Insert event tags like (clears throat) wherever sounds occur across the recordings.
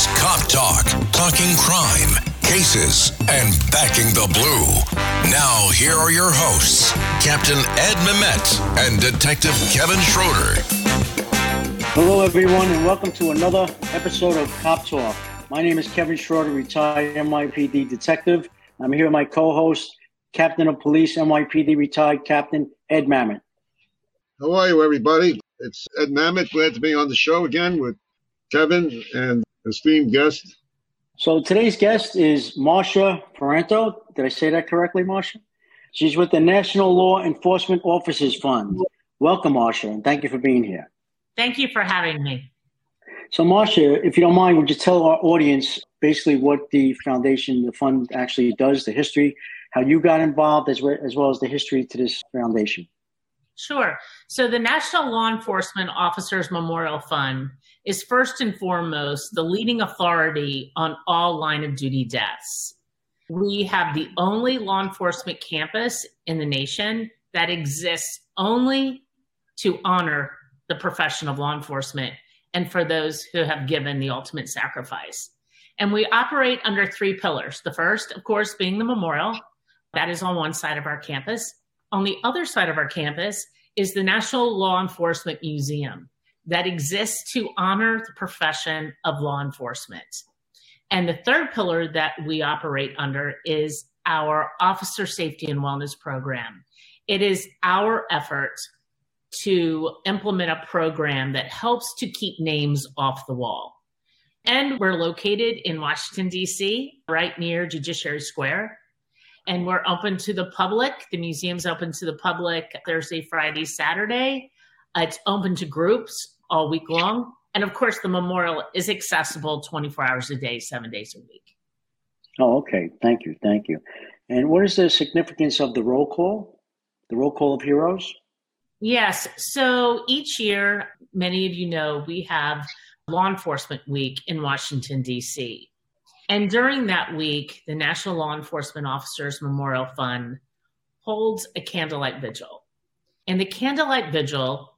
is Cop Talk, talking crime, cases, and backing the blue. Now, here are your hosts, Captain Ed Mamet and Detective Kevin Schroeder. Hello, everyone, and welcome to another episode of Cop Talk. My name is Kevin Schroeder, retired NYPD detective. I'm here with my co-host, Captain of Police, NYPD retired Captain Ed Mamet. How are you, everybody? It's Ed Mamet. Glad to be on the show again with Kevin and esteemed guest. So today's guest is Marcia Parento. Did I say that correctly, Marcia? She's with the National Law Enforcement Officers Fund. Welcome, Marcia, and thank you for being here. Thank you for having me. So, Marcia, if you don't mind, would you tell our audience basically what the foundation, the fund actually does, the history, how you got involved, as well as, well as the history to this foundation? Sure. So, the National Law Enforcement Officers Memorial Fund is first and foremost the leading authority on all line of duty deaths. We have the only law enforcement campus in the nation that exists only to honor the profession of law enforcement and for those who have given the ultimate sacrifice. And we operate under three pillars. The first, of course, being the memorial, that is on one side of our campus. On the other side of our campus is the National Law Enforcement Museum that exists to honor the profession of law enforcement. And the third pillar that we operate under is our Officer Safety and Wellness Program. It is our effort to implement a program that helps to keep names off the wall. And we're located in Washington, D.C., right near Judiciary Square. And we're open to the public. The museum's open to the public Thursday, Friday, Saturday. It's open to groups all week long. And of course, the memorial is accessible 24 hours a day, seven days a week. Oh, okay. Thank you. Thank you. And what is the significance of the roll call, the roll call of heroes? Yes. So each year, many of you know, we have Law Enforcement Week in Washington, D.C. And during that week, the National Law Enforcement Officers Memorial Fund holds a candlelight vigil. And the candlelight vigil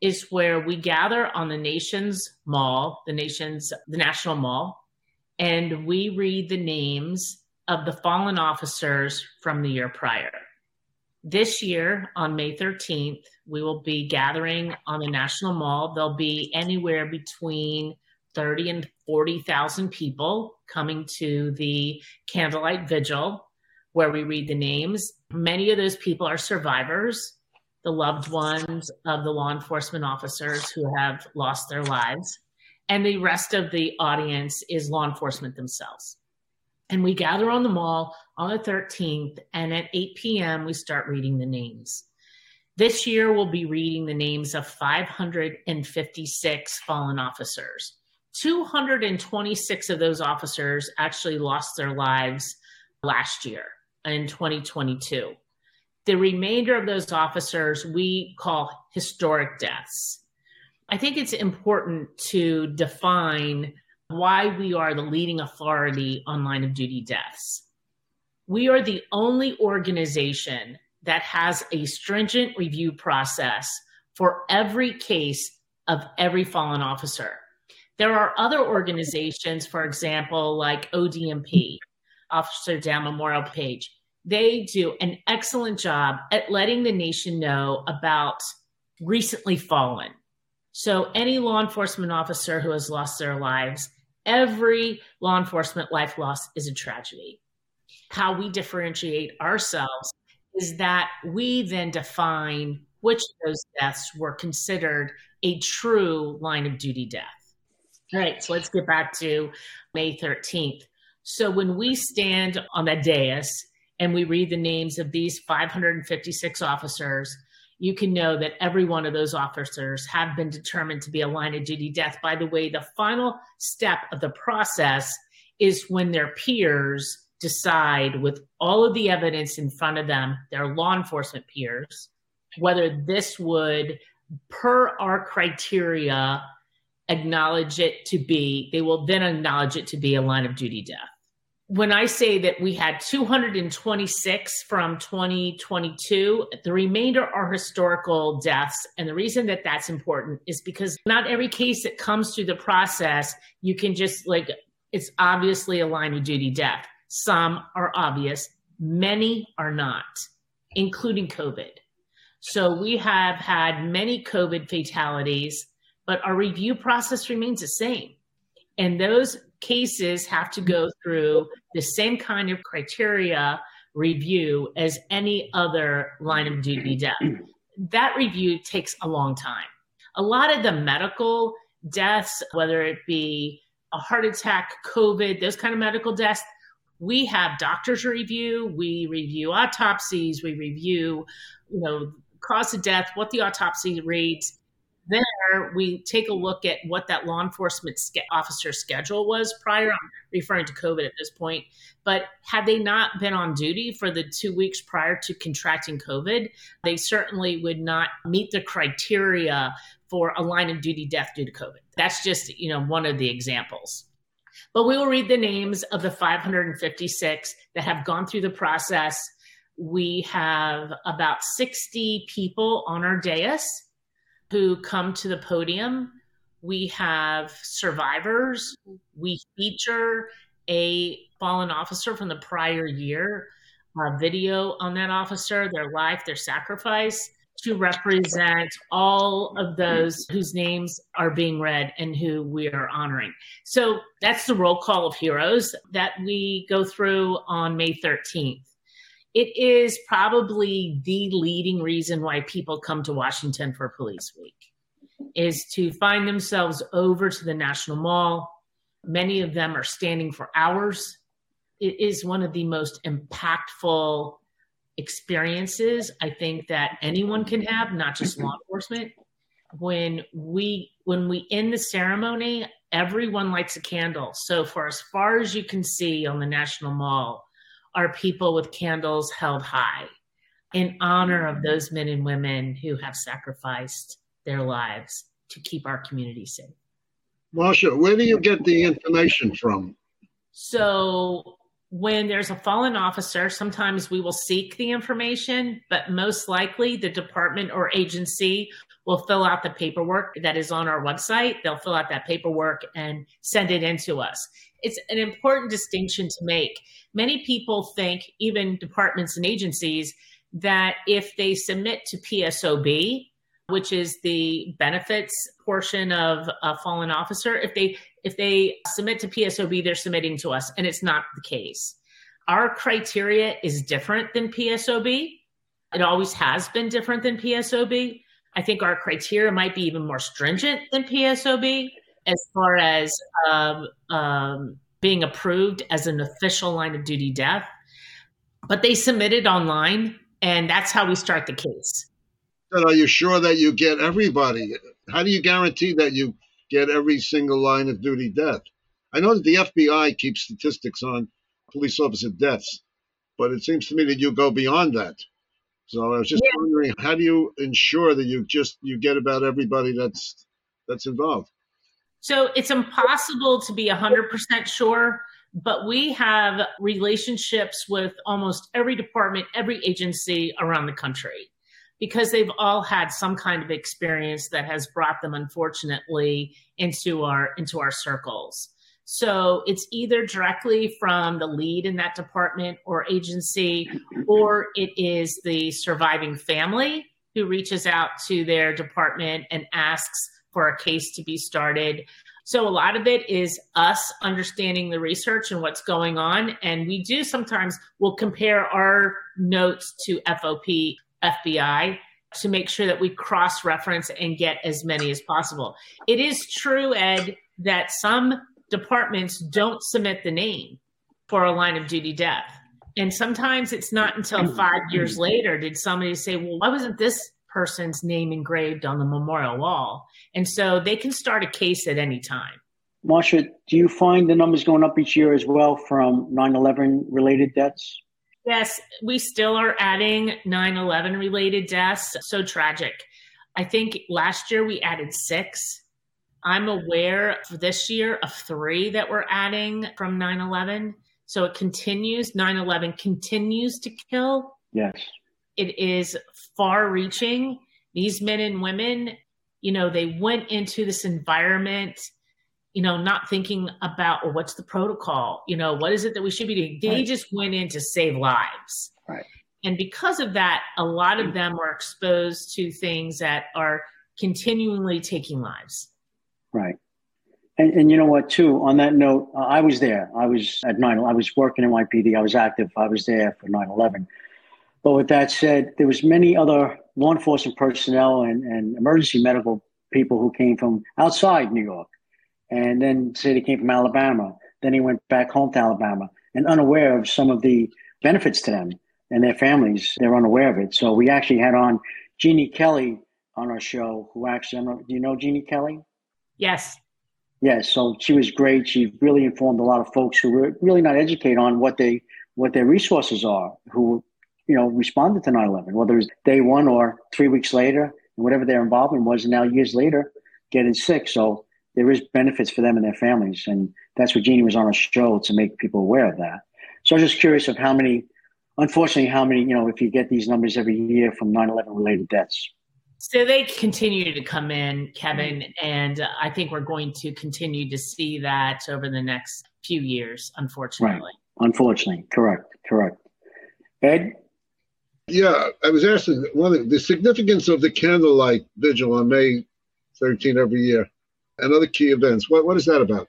is where we gather on the nation's mall, the nation's the national mall, and we read the names of the fallen officers from the year prior. This year, on May 13th, we will be gathering on the National Mall. There'll be anywhere between 30 and 40,000 people coming to the candlelight vigil where we read the names. Many of those people are survivors the loved ones of the law enforcement officers who have lost their lives. And the rest of the audience is law enforcement themselves. And we gather on the mall on the 13th, and at 8 p.m., we start reading the names. This year, we'll be reading the names of 556 fallen officers. 226 of those officers actually lost their lives last year in 2022. The remainder of those officers we call historic deaths. I think it's important to define why we are the leading authority on line of duty deaths. We are the only organization that has a stringent review process for every case of every fallen officer. There are other organizations, for example, like ODMP, Officer Down Memorial Page, they do an excellent job at letting the nation know about recently fallen. So, any law enforcement officer who has lost their lives, every law enforcement life loss is a tragedy. How we differentiate ourselves is that we then define which of those deaths were considered a true line of duty death. All right, so let's get back to May 13th. So when we stand on that dais and we read the names of these 556 officers, you can know that every one of those officers have been determined to be a line of duty death. By the way, the final step of the process is when their peers decide, with all of the evidence in front of them, their law enforcement peers, whether this would, per our criteria, acknowledge it to be, they will then acknowledge it to be a line of duty death. when I say that we had 226 from 2022, the remainder are historical deaths. And the reason that that's important is because not every case that comes through the process, you can just like, it's obviously a line of duty death. Some are obvious, many are not, including COVID. So we have had many COVID fatalities, but our review process remains the same. And those cases have to go through the same kind of criteria review as any other line of duty death. That review takes a long time. A lot of the medical deaths, whether it be a heart attack, COVID, those kind of medical deaths, we have doctors review, we review autopsies, we review, you know, cause of death, what the autopsy reads, there we take a look at what that law enforcement officer schedule was prior. I'm referring to COVID at this point, but had they not been on duty for the two weeks prior to contracting COVID, they certainly would not meet the criteria for a line of duty death due to COVID. That's just you know one of the examples. But we will read the names of the 556 that have gone through the process. We have about 60 people on our dais who come to the podium. We have survivors. We feature a fallen officer from the prior year, video on that officer, their life, their sacrifice to represent all of those whose names are being read and who we are honoring. So that's the roll call of heroes that we go through on May 13th it is probably the leading reason why people come to Washington for Police Week is to find themselves over to the National Mall. Many of them are standing for hours. It is one of the most impactful experiences I think that anyone can have, not just law (clears throat) enforcement. When we when we end the ceremony, everyone lights a candle. So for as far as you can see on the National Mall, are people with candles held high in honor of those men and women who have sacrificed their lives to keep our community safe. Marcia, where do you get the information from? So, when there's a fallen officer, sometimes we will seek the information, but most likely the department or agency will fill out the paperwork that is on our website. They'll fill out that paperwork and send it in to us. It's an important distinction to make. Many people think, even departments and agencies, that if they submit to PSOB, which is the benefits portion of a fallen officer, if they if they submit to PSOB, they're submitting to us, and it's not the case. Our criteria is different than PSOB. It always has been different than PSOB. I think our criteria might be even more stringent than PSOB as far as um, um, being approved as an official line of duty death. But they submitted online, and that's how we start the case. But are you sure that you get everybody? How do you guarantee that you get every single line of duty death? I know that the FBI keeps statistics on police officer deaths, but it seems to me that you go beyond that. So I was just yeah. wondering, how do you ensure that you just you get about everybody that's that's involved? So it's impossible to be 100% sure, but we have relationships with almost every department, every agency around the country because they've all had some kind of experience that has brought them unfortunately into our into our circles. So it's either directly from the lead in that department or agency, or it is the surviving family who reaches out to their department and asks for a case to be started. So a lot of it is us understanding the research and what's going on. And we do sometimes we'll compare our notes to FOP, FBI to make sure that we cross reference and get as many as possible. It is true, Ed, that some departments don't submit the name for a line of duty death. And sometimes it's not until five years later did somebody say, well, why wasn't this person's name engraved on the memorial wall? And so they can start a case at any time. Marcia, do you find the numbers going up each year as well from 9 11 related deaths? Yes, we still are adding 9 11 related deaths. So tragic. I think last year we added six I'm aware for this year of three that we're adding from 9 11. So it continues, 9 11 continues to kill. Yes. It is far reaching. These men and women, you know, they went into this environment, you know, not thinking about well, what's the protocol, you know, what is it that we should be doing. They right. just went in to save lives. Right. And because of that, a lot of them were exposed to things that are continually taking lives. Right. And, and you know what, too, on that note, uh, I was there. I was at 9 I was working in NYPD. I was active. I was there for 9 11. But with that said, there was many other law enforcement personnel and, and emergency medical people who came from outside New York. And then said they came from Alabama. Then he went back home to Alabama and unaware of some of the benefits to them and their families. They're unaware of it. So we actually had on Jeannie Kelly on our show, who actually, do you know Jeannie Kelly? Yes. Yes. So she was great. She really informed a lot of folks who were really not educated on what they what their resources are, who you know responded to 9/11, whether it was day one or three weeks later, and whatever their involvement was, and now years later, getting sick. So there is benefits for them and their families, and that's what Jeannie was on a show to make people aware of that. So I was just curious of how many, unfortunately, how many you know if you get these numbers every year from 9/11 related deaths. So they continue to come in, Kevin, and I think we're going to continue to see that over the next few years, unfortunately. Right. Unfortunately, correct, correct. Ed? Yeah, I was asking one of the significance of the candlelight vigil on May 13 every year and other key events. What, what is that about?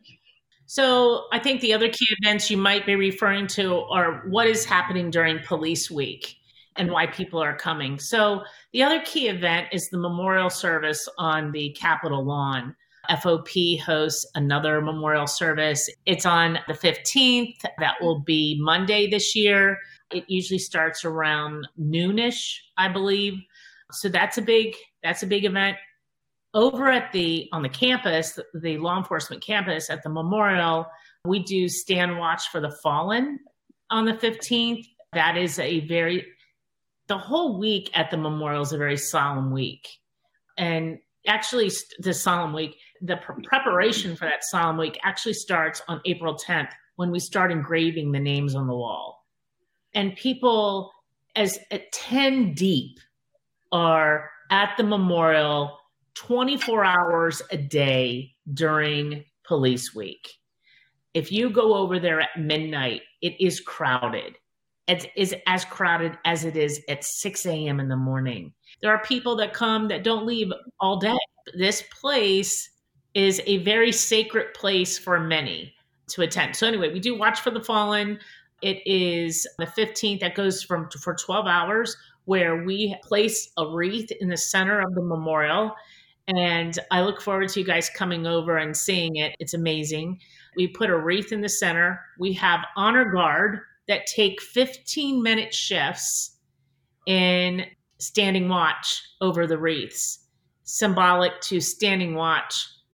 So I think the other key events you might be referring to are what is happening during Police Week and why people are coming. So the other key event is the memorial service on the Capitol lawn. FOP hosts another memorial service. It's on the 15th. That will be Monday this year. It usually starts around noonish, I believe. So that's a big that's a big event. Over at the on the campus, the law enforcement campus at the memorial, we do stand watch for the fallen on the 15th. That is a very the whole week at the memorial is a very solemn week. And actually, the solemn week, the pr- preparation for that solemn week actually starts on April 10th when we start engraving the names on the wall. And people, as at 10 deep, are at the memorial 24 hours a day during police week. If you go over there at midnight, it is crowded it is as crowded as it is at 6 a.m. in the morning. There are people that come that don't leave all day. This place is a very sacred place for many to attend. So anyway, we do watch for the fallen. It is the 15th that goes from for 12 hours where we place a wreath in the center of the memorial. And I look forward to you guys coming over and seeing it. It's amazing. We put a wreath in the center. We have honor guard that take 15 minute shifts in standing watch over the wreaths, symbolic to standing watch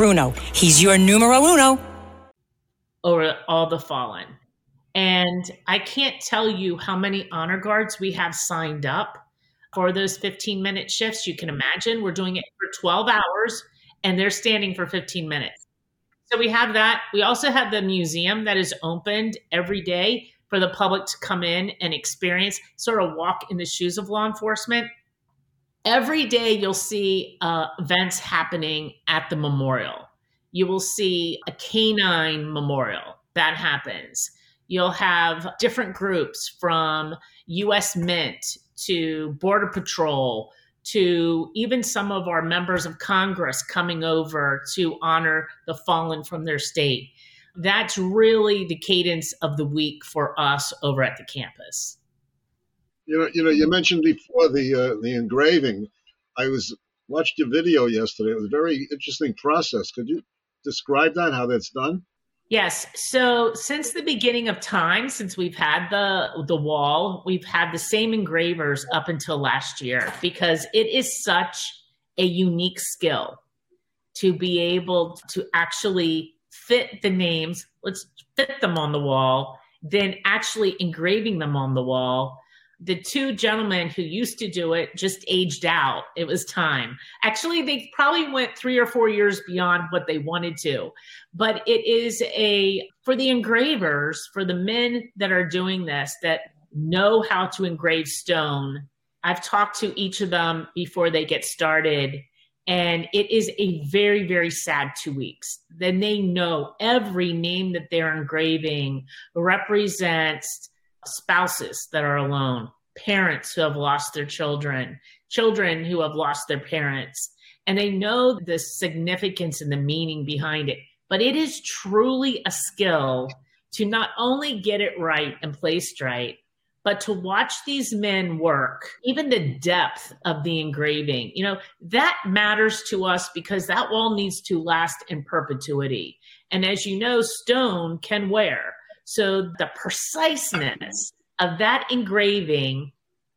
Bruno. He's your numero uno. Over all the fallen. And I can't tell you how many honor guards we have signed up for those 15 minute shifts. You can imagine we're doing it for 12 hours and they're standing for 15 minutes. So we have that. We also have the museum that is opened every day for the public to come in and experience, sort of walk in the shoes of law enforcement every day you'll see uh, events happening at the memorial. You will see a canine memorial that happens. You'll have different groups from US Mint to Border Patrol to even some of our members of Congress coming over to honor the fallen from their state. That's really the cadence of the week for us over at the campus. You know, you know, you mentioned before the uh, the engraving. I was watched your video yesterday. It was a very interesting process. Could you describe that? How that's done? Yes. So since the beginning of time, since we've had the the wall, we've had the same engravers up until last year because it is such a unique skill to be able to actually fit the names, let's fit them on the wall, then actually engraving them on the wall the two gentlemen who used to do it just aged out. It was time. Actually, they probably went three or four years beyond what they wanted to. But it is a, for the engravers, for the men that are doing this, that know how to engrave stone. I've talked to each of them before they get started. And it is a very, very sad two weeks. Then they know every name that they're engraving represents spouses that are alone, parents who have lost their children, children who have lost their parents. And they know the significance and the meaning behind it. But it is truly a skill to not only get it right and placed right, but to watch these men work, even the depth of the engraving, you know, that matters to us because that wall needs to last in perpetuity. And as you know, stone can wear. So the preciseness of that engraving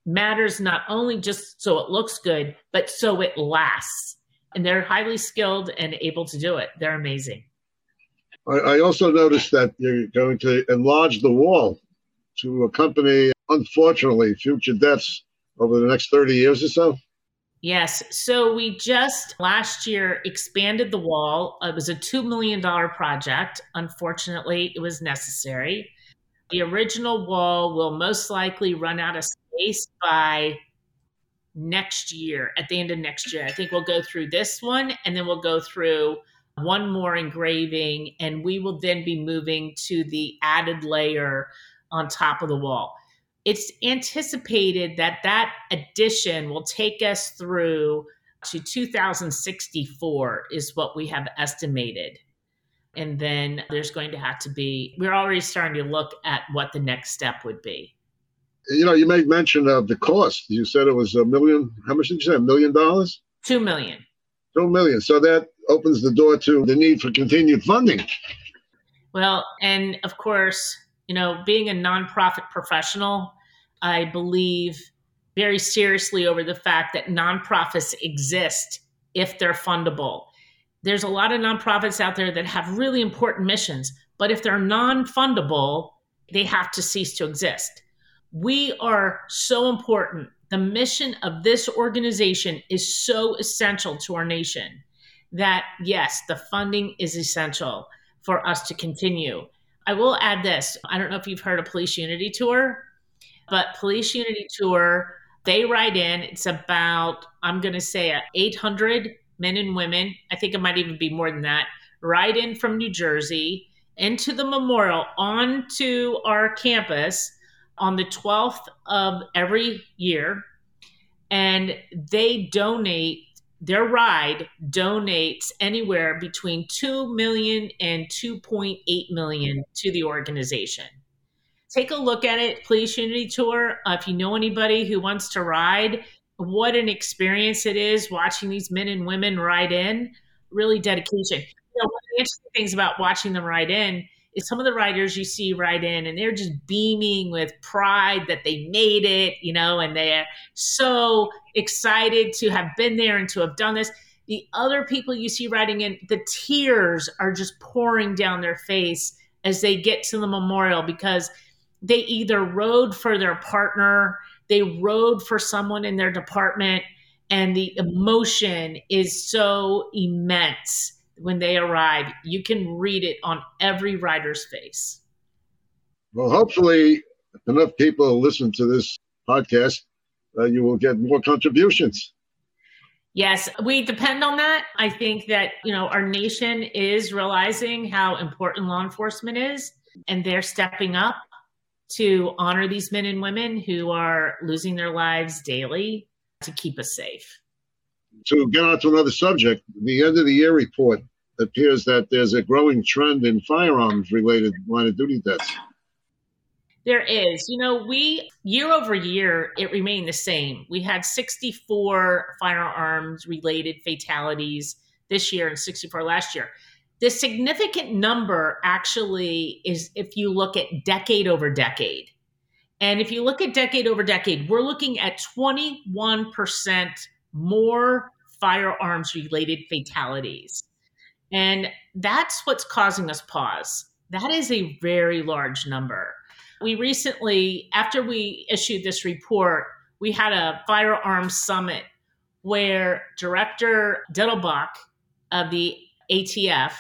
matters not only just so it looks good, but so it lasts. And they're highly skilled and able to do it. They're amazing. I, also noticed that you're going to enlarge the wall to accompany, unfortunately, future deaths over the next 30 years or so. Yes. So we just last year expanded the wall. It was a $2 million project. Unfortunately, it was necessary. The original wall will most likely run out of space by next year, at the end of next year. I think we'll go through this one and then we'll go through one more engraving, and we will then be moving to the added layer on top of the wall it's anticipated that that addition will take us through to 2064 is what we have estimated. And then there's going to have to be we're already starting to look at what the next step would be. You know you made mention of the cost. You said it was a million how much did you say a million dollars? Two million. Two million. So that opens the door to the need for continued funding. Well and of course you know, being a nonprofit professional, I believe very seriously over the fact that nonprofits exist if they're fundable. There's a lot of nonprofits out there that have really important missions, but if they're non fundable, they have to cease to exist. We are so important. The mission of this organization is so essential to our nation that, yes, the funding is essential for us to continue. I will add this. I don't know if you've heard of Police Unity Tour, but Police Unity Tour, they ride in. It's about, I'm going to say, 800 men and women. I think it might even be more than that. Ride in from New Jersey into the memorial onto our campus on the 12th of every year. And they donate their ride donates anywhere between 2 million and 2.8 million to the organization. Take a look at it police unity tour. Uh, if you know anybody who wants to ride what an experience it is watching these men and women ride in. Really dedication. You know, one of the interesting things about watching them ride in some of the riders you see ride in and they're just beaming with pride that they made it, you know, and they're so excited to have been there and to have done this. The other people you see riding in, the tears are just pouring down their face as they get to the memorial because they either rode for their partner, they rode for someone in their department, and the emotion is so immense when they arrive. You can read it on every rider's face. Well, hopefully, enough people listen to this podcast, uh, you will get more contributions. Yes, we depend on that. I think that, you know, our nation is realizing how important law enforcement is, and they're stepping up to honor these men and women who are losing their lives daily to keep us safe to get on to another subject, the end of the year report appears that there's a growing trend in firearms related line of duty deaths. There is. You know, we, year over year, it remained the same. We had 64 firearms related fatalities this year and 64 last year. the significant number actually is if you look at decade over decade. And if you look at decade over decade, we're looking at 21% more firearms related fatalities. And that's what's causing us pause. That is a very large number. We recently, after we issued this report, we had a firearms summit where Director Dettelbach of the ATF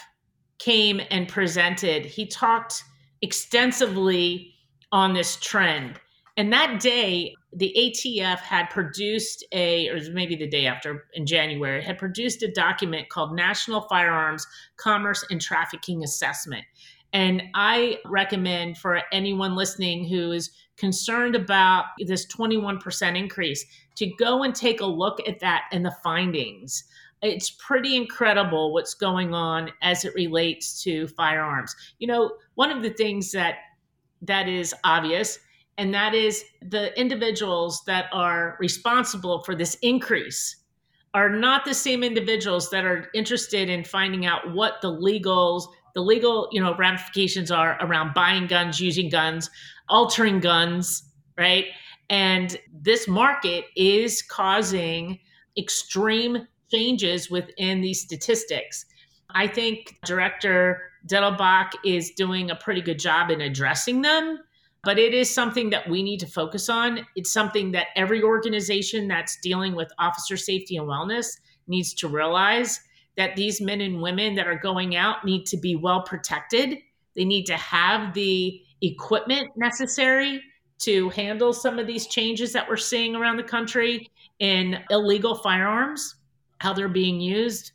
came and presented. He talked extensively on this trend. And that day, the ATF had produced a, or maybe the day after in January, had produced a document called National Firearms Commerce and Trafficking Assessment. And I recommend for anyone listening who is concerned about this 21% increase to go and take a look at that and the findings. It's pretty incredible what's going on as it relates to firearms. You know, one of the things that that is obvious and that is the individuals that are responsible for this increase are not the same individuals that are interested in finding out what the legals the legal you know ramifications are around buying guns using guns altering guns right? And this market is causing extreme changes within these statistics. I think director Dettelbach is doing a pretty good job in addressing them but it is something that we need to focus on it's something that every organization that's dealing with officer safety and wellness needs to realize that these men and women that are going out need to be well protected. They need to have the equipment necessary to handle some of these changes that we're seeing around the country in illegal firearms, how they're being used,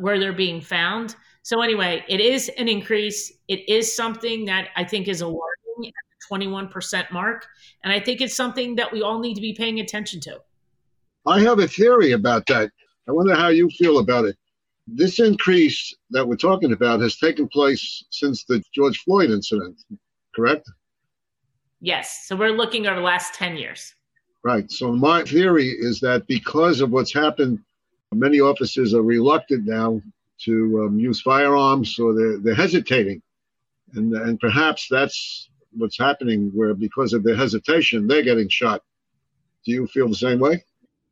where they're being found. So, anyway, it is an increase. It is something that I think is alarming 21% mark. And I think it's something that we all need to be paying attention to. I have a theory about that. I wonder how you feel about it this increase that we're talking about has taken place since the George Floyd incident, correct? Yes. So we're looking over the last 10 years. Right. So my theory is that because of what's happened, many officers are reluctant now to um, use firearms or they're, they're hesitating. And, and perhaps that's what's happening where because of their hesitation, they're getting shot. Do you feel the same way?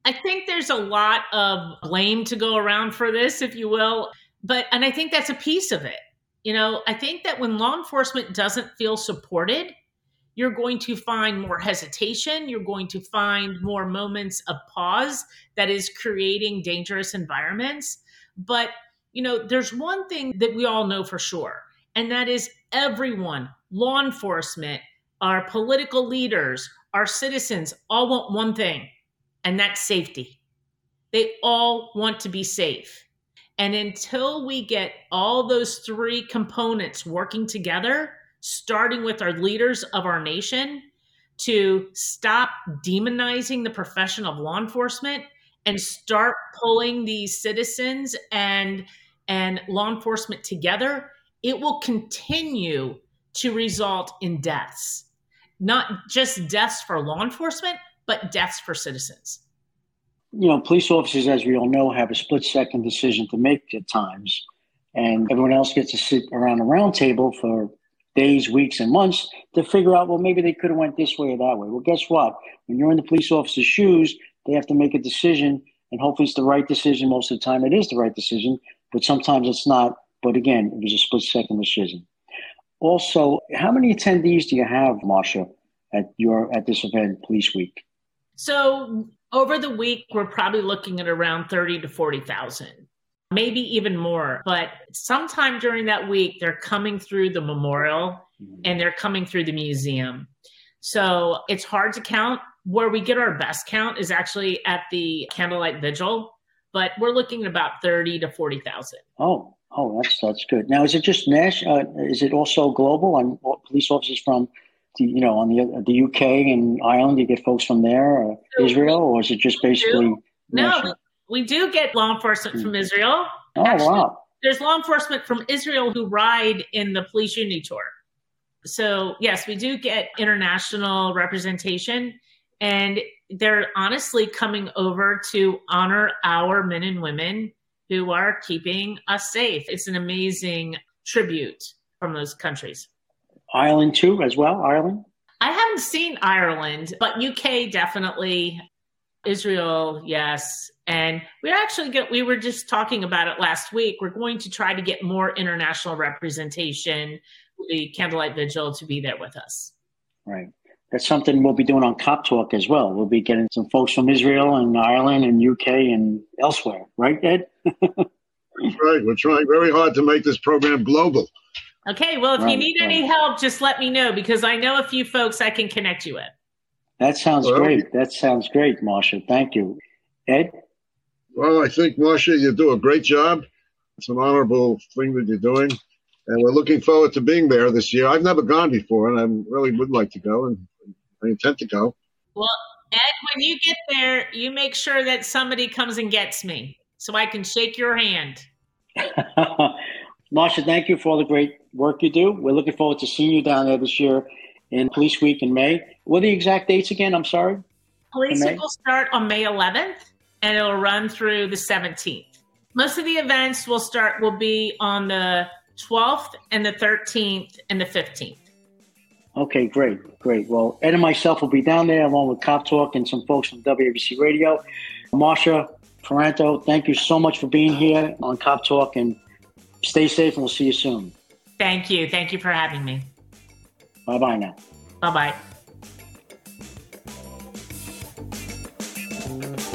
I think there's a lot of blame to go around for this, if you will. But, and I think that's a piece of it. You know, I think that when law enforcement doesn't feel supported, you're going to find more hesitation. You're going to find more moments of pause that is creating dangerous environments. But, you know, there's one thing that we all know for sure, and that is everyone, law enforcement, our political leaders, our citizens all want one thing and that's safety. They all want to be safe. And until we get all those three components working together, starting with our leaders of our nation to stop demonizing the profession of law enforcement and start pulling these citizens and and law enforcement together, it will continue to result in deaths. Not just deaths for law enforcement, but deaths for citizens. You know, police officers, as we all know, have a split second decision to make at times. And everyone else gets to sit around a round table for days, weeks, and months to figure out, well, maybe they could have went this way or that way. Well, guess what? When you're in the police officer's shoes, they have to make a decision, and hopefully it's the right decision. Most of the time, it is the right decision, but sometimes it's not. But again, it was a split second decision. Also, how many attendees do you have, Marcia, at your at this event, Police Week? So over the week, we're probably looking at around 30 to 40,000, maybe even more. But sometime during that week, they're coming through the memorial mm-hmm. and they're coming through the museum. So it's hard to count. Where we get our best count is actually at the candlelight vigil, but we're looking at about 30 to 40,000. Oh, oh, that's that's good. Now, is it just national? Uh, is it also global and police officers from you know, on the the UK and Ireland? Do you get folks from there, or Israel, or is it just basically? No, we do get law enforcement from hmm. Israel. Oh Actually, wow! There's law enforcement from Israel who ride in the police unity tour. So yes, we do get international representation, and they're honestly coming over to honor our men and women who are keeping us safe. It's an amazing tribute from those countries. Ireland, too, as well. Ireland? I haven't seen Ireland, but UK definitely. Israel, yes. And we actually get, we were just talking about it last week. We're going to try to get more international representation, the Candlelight Vigil to be there with us. Right. That's something we'll be doing on Cop Talk as well. We'll be getting some folks from Israel and Ireland and UK and elsewhere. Right, Ed? right. We're trying very hard to make this program global. Okay. Well, if right, you need right. any help, just let me know because I know a few folks I can connect you with. That sounds well, great. That sounds great, Marcia. Thank you. Ed? Well, I think, Marcia, you do a great job. It's an honorable thing that you're doing. And we're looking forward to being there this year. I've never gone before, and I really would like to go, and I intend to go. Well, Ed, when you get there, you make sure that somebody comes and gets me so I can shake your hand. (laughs) Marcia, thank you for all the great work you do. We're looking forward to seeing you down there this year in Police Week in May. What are the exact dates again? I'm sorry. Police Week will start on May 11th and it'll run through the 17th. Most of the events will start will be on the 12th and the 13th and the 15th. Okay, great, great. Well, Ed and myself will be down there along with Cop Talk and some folks from WABC Radio. Marcia Ferranto, thank you so much for being here on Cop Talk and stay safe and we'll see you soon. Thank you. Thank you for having me. Bye bye now. Bye bye.